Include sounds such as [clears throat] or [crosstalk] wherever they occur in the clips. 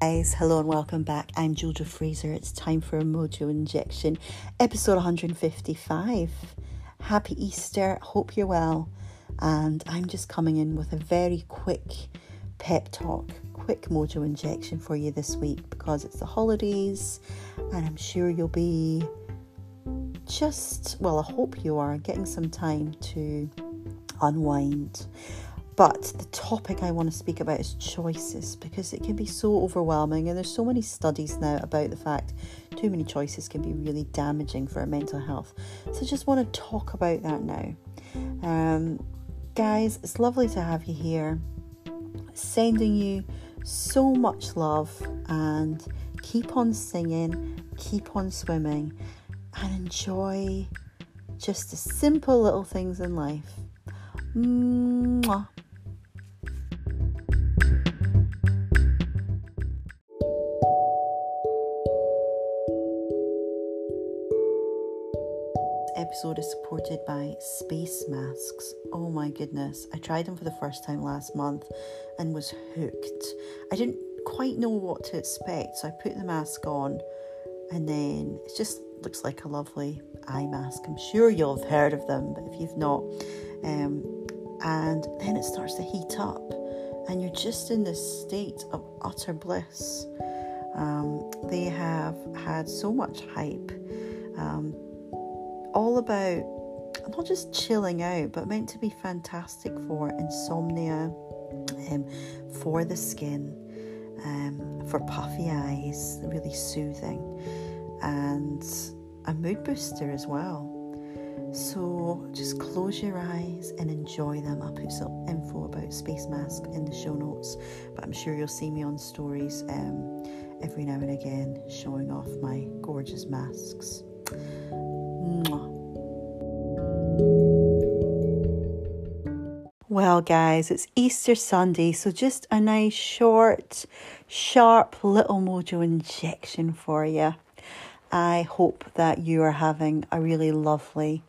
Guys, hello and welcome back. I'm Jojo Fraser. It's time for a Mojo Injection, episode 155. Happy Easter. Hope you're well. And I'm just coming in with a very quick pep talk, quick Mojo Injection for you this week because it's the holidays and I'm sure you'll be just, well, I hope you are getting some time to unwind. But the topic I want to speak about is choices because it can be so overwhelming, and there's so many studies now about the fact too many choices can be really damaging for our mental health. So I just want to talk about that now. Um, guys, it's lovely to have you here. Sending you so much love and keep on singing, keep on swimming, and enjoy just the simple little things in life. Mwah. Episode is supported by space masks. Oh my goodness, I tried them for the first time last month and was hooked. I didn't quite know what to expect, so I put the mask on and then it just looks like a lovely eye mask. I'm sure you'll have heard of them, but if you've not, um, and then it starts to heat up, and you're just in this state of utter bliss. Um, they have had so much hype. Um, all about not just chilling out, but meant to be fantastic for insomnia, um, for the skin, um, for puffy eyes, really soothing, and a mood booster as well. So just close your eyes and enjoy them. I'll put some info about Space Mask in the show notes, but I'm sure you'll see me on stories um, every now and again showing off my gorgeous masks. Well, guys, it's Easter Sunday, so just a nice, short, sharp little mojo injection for you. I hope that you are having a really lovely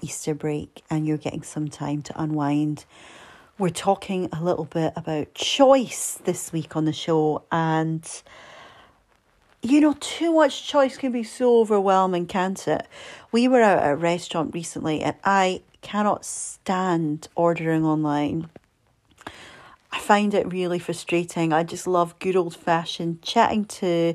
Easter break and you're getting some time to unwind. We're talking a little bit about choice this week on the show, and you know, too much choice can be so overwhelming, can't it? We were out at a restaurant recently and I cannot stand ordering online. I find it really frustrating. I just love good old fashioned chatting to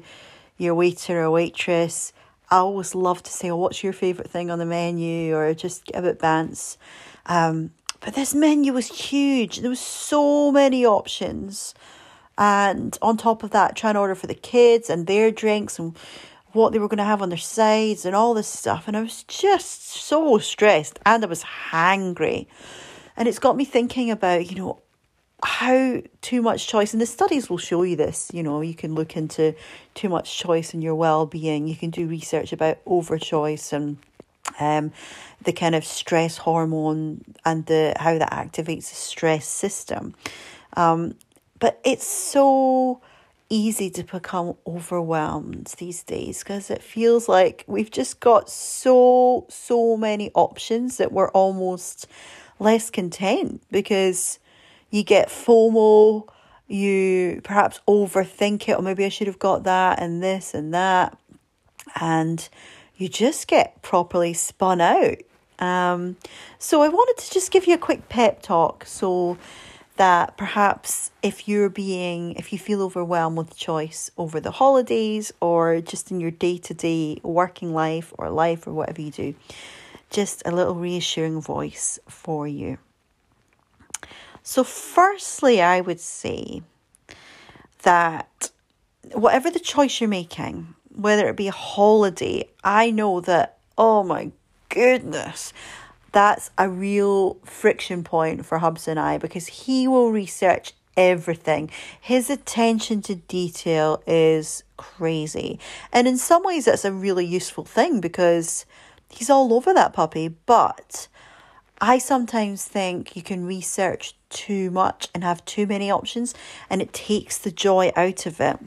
your waiter or waitress. I always love to say, oh, what's your favourite thing on the menu? Or just give it bants. Um, but this menu was huge. There was so many options. And on top of that, trying to order for the kids and their drinks and what they were going to have on their sides and all this stuff. And I was just so stressed and I was hangry. And it's got me thinking about, you know, how too much choice, and the studies will show you this, you know, you can look into too much choice in your well being. You can do research about over choice and um, the kind of stress hormone and the how that activates the stress system. Um, but it's so easy to become overwhelmed these days because it feels like we've just got so, so many options that we're almost less content because you get FOMO, you perhaps overthink it, or maybe I should have got that and this and that, and you just get properly spun out. Um, so I wanted to just give you a quick pep talk. So that perhaps if you're being, if you feel overwhelmed with choice over the holidays or just in your day to day working life or life or whatever you do, just a little reassuring voice for you. So, firstly, I would say that whatever the choice you're making, whether it be a holiday, I know that, oh my goodness, that's a real friction point for Hubs and I because he will research everything. His attention to detail is crazy. And in some ways, that's a really useful thing because he's all over that puppy. But I sometimes think you can research too much and have too many options, and it takes the joy out of it.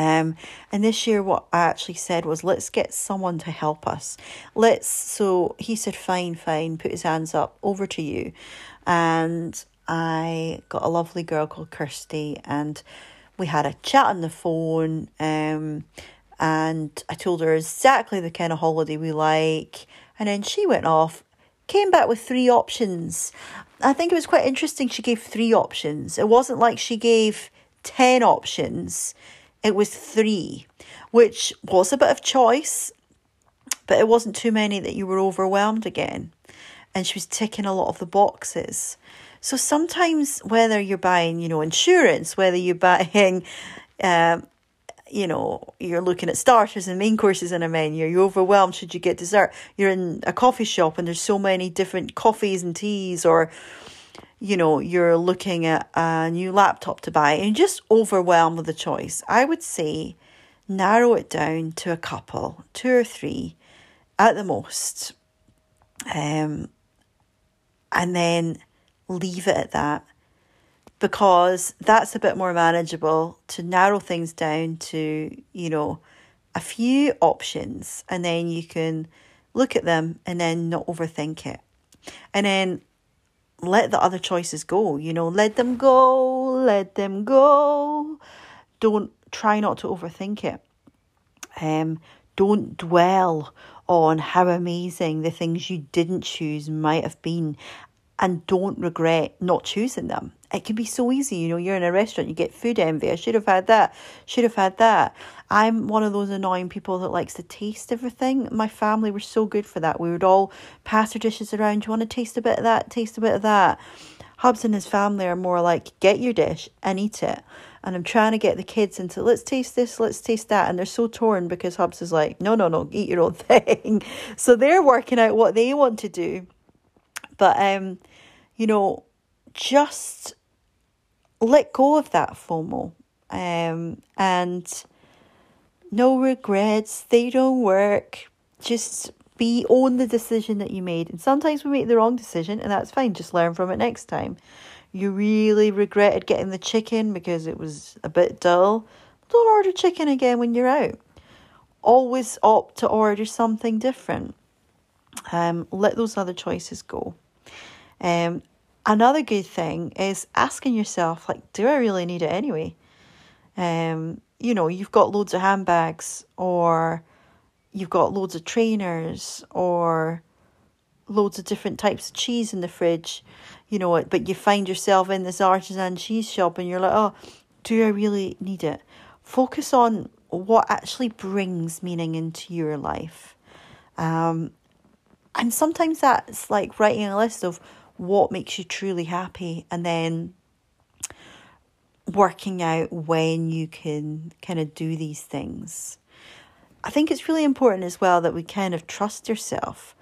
Um, and this year, what I actually said was, let's get someone to help us. Let's, so he said, fine, fine, put his hands up, over to you. And I got a lovely girl called Kirsty, and we had a chat on the phone. Um, and I told her exactly the kind of holiday we like. And then she went off, came back with three options. I think it was quite interesting. She gave three options. It wasn't like she gave 10 options, it was three, which was a bit of choice, but it wasn't too many that you were overwhelmed again. And she was ticking a lot of the boxes. So sometimes, whether you're buying, you know, insurance, whether you're [laughs] buying, um, you know, you're looking at starters and main courses in a menu, you're overwhelmed should you get dessert. You're in a coffee shop and there's so many different coffees and teas, or, you know, you're looking at a new laptop to buy and just overwhelmed with the choice. I would say narrow it down to a couple, two or three at the most. Um, and then leave it at that because that's a bit more manageable to narrow things down to, you know, a few options and then you can look at them and then not overthink it. And then let the other choices go, you know, let them go, let them go. Don't try not to overthink it. Um, don't dwell on how amazing the things you didn't choose might have been and don't regret not choosing them. It can be so easy, you know, you're in a restaurant, you get food envy. I should have had that, should have had that. I'm one of those annoying people that likes to taste everything. My family were so good for that. We would all pass our dishes around. You want to taste a bit of that? Taste a bit of that. Hubs and his family are more like, get your dish and eat it. And I'm trying to get the kids into, let's taste this, let's taste that. And they're so torn because Hubs is like, no, no, no, eat your own [laughs] thing. so they're working out what they want to do. But um, you know, just let go of that FOMO. Um, and no regrets, they don't work. Just be on the decision that you made. And sometimes we make the wrong decision, and that's fine. Just learn from it next time. You really regretted getting the chicken because it was a bit dull. Don't order chicken again when you're out. Always opt to order something different. Um, let those other choices go. Um, another good thing is asking yourself, like, do I really need it anyway? Um, you know, you've got loads of handbags, or you've got loads of trainers, or loads of different types of cheese in the fridge, you know, but you find yourself in this artisan cheese shop and you're like, oh, do I really need it? Focus on what actually brings meaning into your life. Um, and sometimes that's like writing a list of what makes you truly happy and then working out when you can kind of do these things. I think it's really important as well that we kind of trust yourself.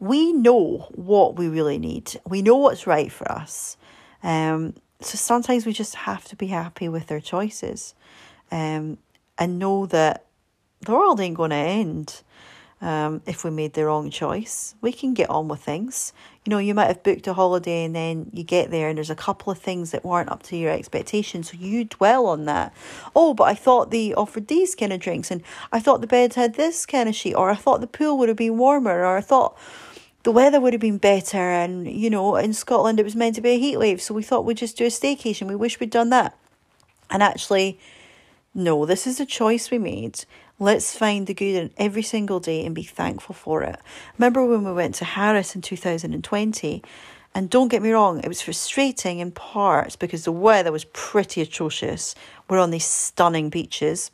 We know what we really need. We know what's right for us. Um, so sometimes we just have to be happy with our choices um, and know that the world ain't going to end um, if we made the wrong choice. We can get on with things. You know, you might have booked a holiday and then you get there and there's a couple of things that weren't up to your expectations. So you dwell on that. Oh, but I thought they offered these kind of drinks and I thought the bed had this kind of sheet or I thought the pool would have been warmer or I thought the weather would have been better and you know in Scotland it was meant to be a heat wave so we thought we'd just do a staycation we wish we'd done that and actually no this is a choice we made Let's find the good in every single day and be thankful for it. Remember when we went to Harris in 2020? And don't get me wrong, it was frustrating in parts because the weather was pretty atrocious. We're on these stunning beaches.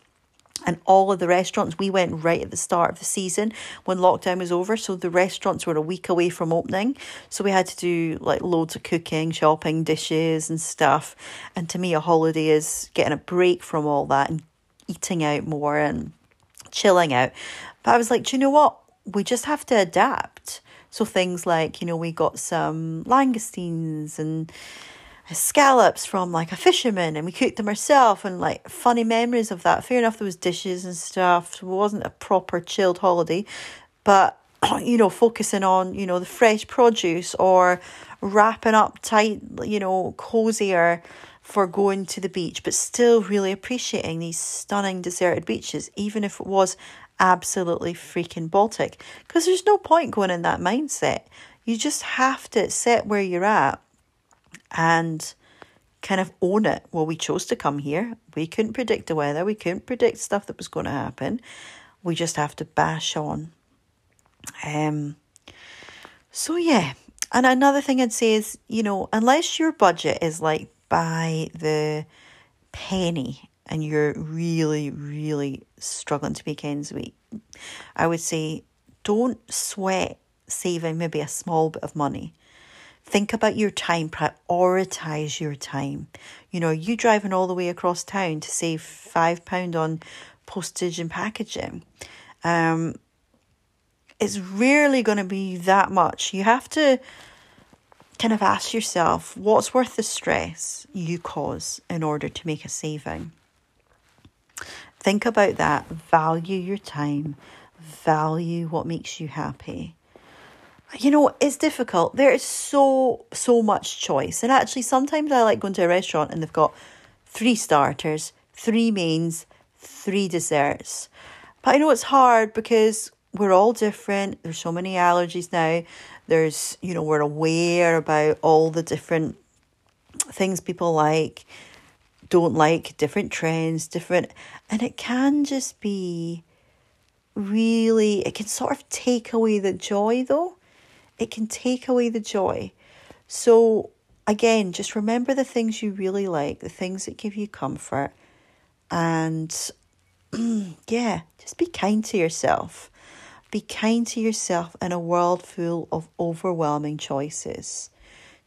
And all of the restaurants, we went right at the start of the season when lockdown was over. So the restaurants were a week away from opening. So we had to do like loads of cooking, shopping, dishes, and stuff. And to me, a holiday is getting a break from all that and eating out more and chilling out. But I was like, do you know what? We just have to adapt. So things like, you know, we got some langoustines and scallops from like a fisherman and we cooked them ourselves and like funny memories of that. Fair enough, there was dishes and stuff. It wasn't a proper chilled holiday. But, [clears throat] you know, focusing on, you know, the fresh produce or wrapping up tight, you know, cozier for going to the beach, but still really appreciating these stunning deserted beaches, even if it was absolutely freaking Baltic. Because there's no point going in that mindset. You just have to set where you're at and kind of own it. Well, we chose to come here. We couldn't predict the weather. We couldn't predict stuff that was going to happen. We just have to bash on. Um. So yeah, and another thing I'd say is, you know, unless your budget is like by the penny and you're really, really struggling to make ends meet, I would say don't sweat saving maybe a small bit of money. Think about your time, prioritize your time. You know, you driving all the way across town to save five pound on postage and packaging. Um, it's rarely going to be that much. You have to kind of ask yourself what's worth the stress you cause in order to make a saving. Think about that, value your time, value what makes you happy. You know, it's difficult. There is so, so much choice. And actually, sometimes I like going to a restaurant and they've got three starters, three mains, three desserts. But I know it's hard because we're all different. There's so many allergies now. There's, you know, we're aware about all the different things people like, don't like, different trends, different. And it can just be really, it can sort of take away the joy though. It can take away the joy. So, again, just remember the things you really like, the things that give you comfort. And [clears throat] yeah, just be kind to yourself. Be kind to yourself in a world full of overwhelming choices.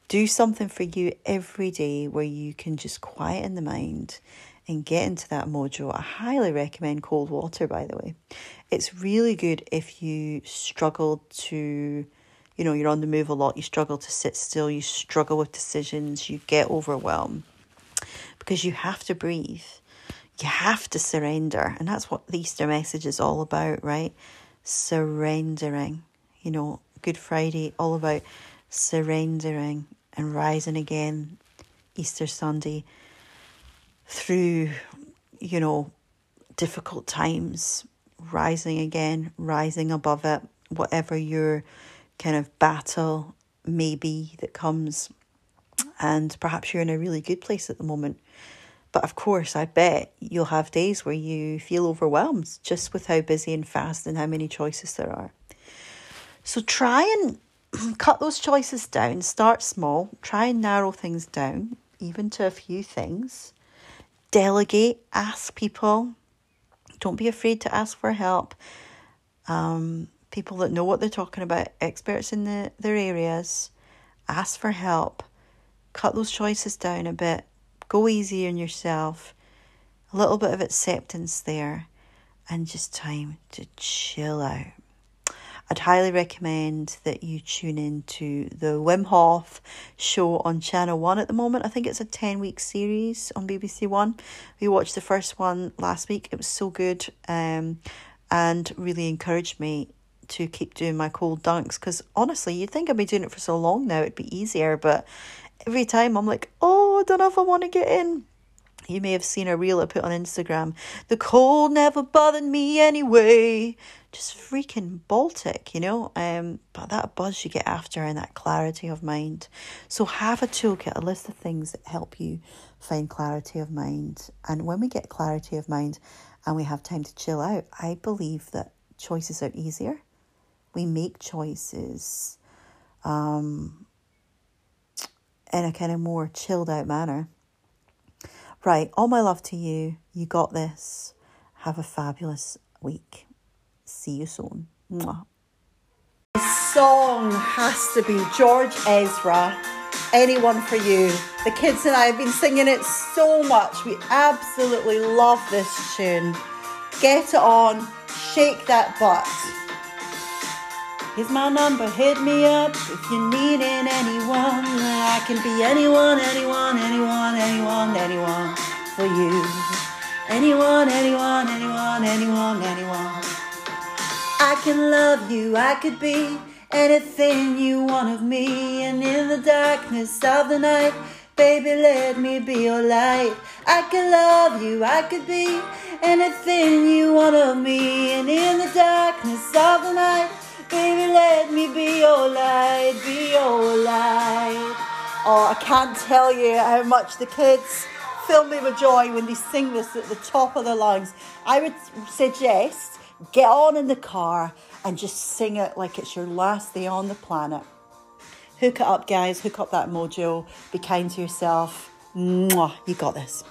Do something for you every day where you can just quieten the mind and get into that mojo. I highly recommend cold water, by the way. It's really good if you struggle to, you know, you're on the move a lot, you struggle to sit still, you struggle with decisions, you get overwhelmed because you have to breathe. You have to surrender. And that's what the Easter message is all about, right? surrendering. You know, Good Friday, all about surrendering and rising again Easter Sunday through, you know, difficult times, rising again, rising above it, whatever your kind of battle maybe, that comes. And perhaps you're in a really good place at the moment but of course, I bet you'll have days where you feel overwhelmed just with how busy and fast and how many choices there are. So try and [clears throat] cut those choices down, start small, try and narrow things down, even to a few things. Delegate, ask people. Don't be afraid to ask for help. Um, people that know what they're talking about, experts in the, their areas, ask for help. Cut those choices down a bit Go easy on yourself. A little bit of acceptance there, and just time to chill out. I'd highly recommend that you tune in to the Wim Hof show on Channel 1 at the moment. I think it's a 10 week series on BBC One. We watched the first one last week, it was so good um, and really encouraged me to keep doing my cold dunks because honestly, you'd think I'd be doing it for so long now, it'd be easier, but every time I'm like, oh, I don't know if I want to get in. You may have seen a reel I put on Instagram. The cold never bothered me anyway. Just freaking Baltic, you know. Um, but that buzz you get after and that clarity of mind. So have a toolkit, a list of things that help you find clarity of mind. And when we get clarity of mind and we have time to chill out, I believe that choices are easier. We make choices. Um, in a kind of more chilled out manner. Right, all my love to you. You got this. Have a fabulous week. See you soon. Mwah. This song has to be George Ezra. Anyone for you. The kids and I have been singing it so much. We absolutely love this tune. Get it on, shake that butt. Here's my number, hit me up if you're needing anyone. I can be anyone, anyone, anyone, anyone, anyone for you. Anyone, anyone, anyone, anyone, anyone. I can love you, I could be anything you want of me. And in the darkness of the night, baby, let me be your light. I can love you, I could be anything you want of me. And in the darkness of the night, Baby, let me be your light, be your light. Oh, I can't tell you how much the kids fill me with joy when they sing this at the top of their lungs. I would suggest get on in the car and just sing it like it's your last day on the planet. Hook it up, guys. Hook up that mojo. Be kind to yourself. Mwah, you got this.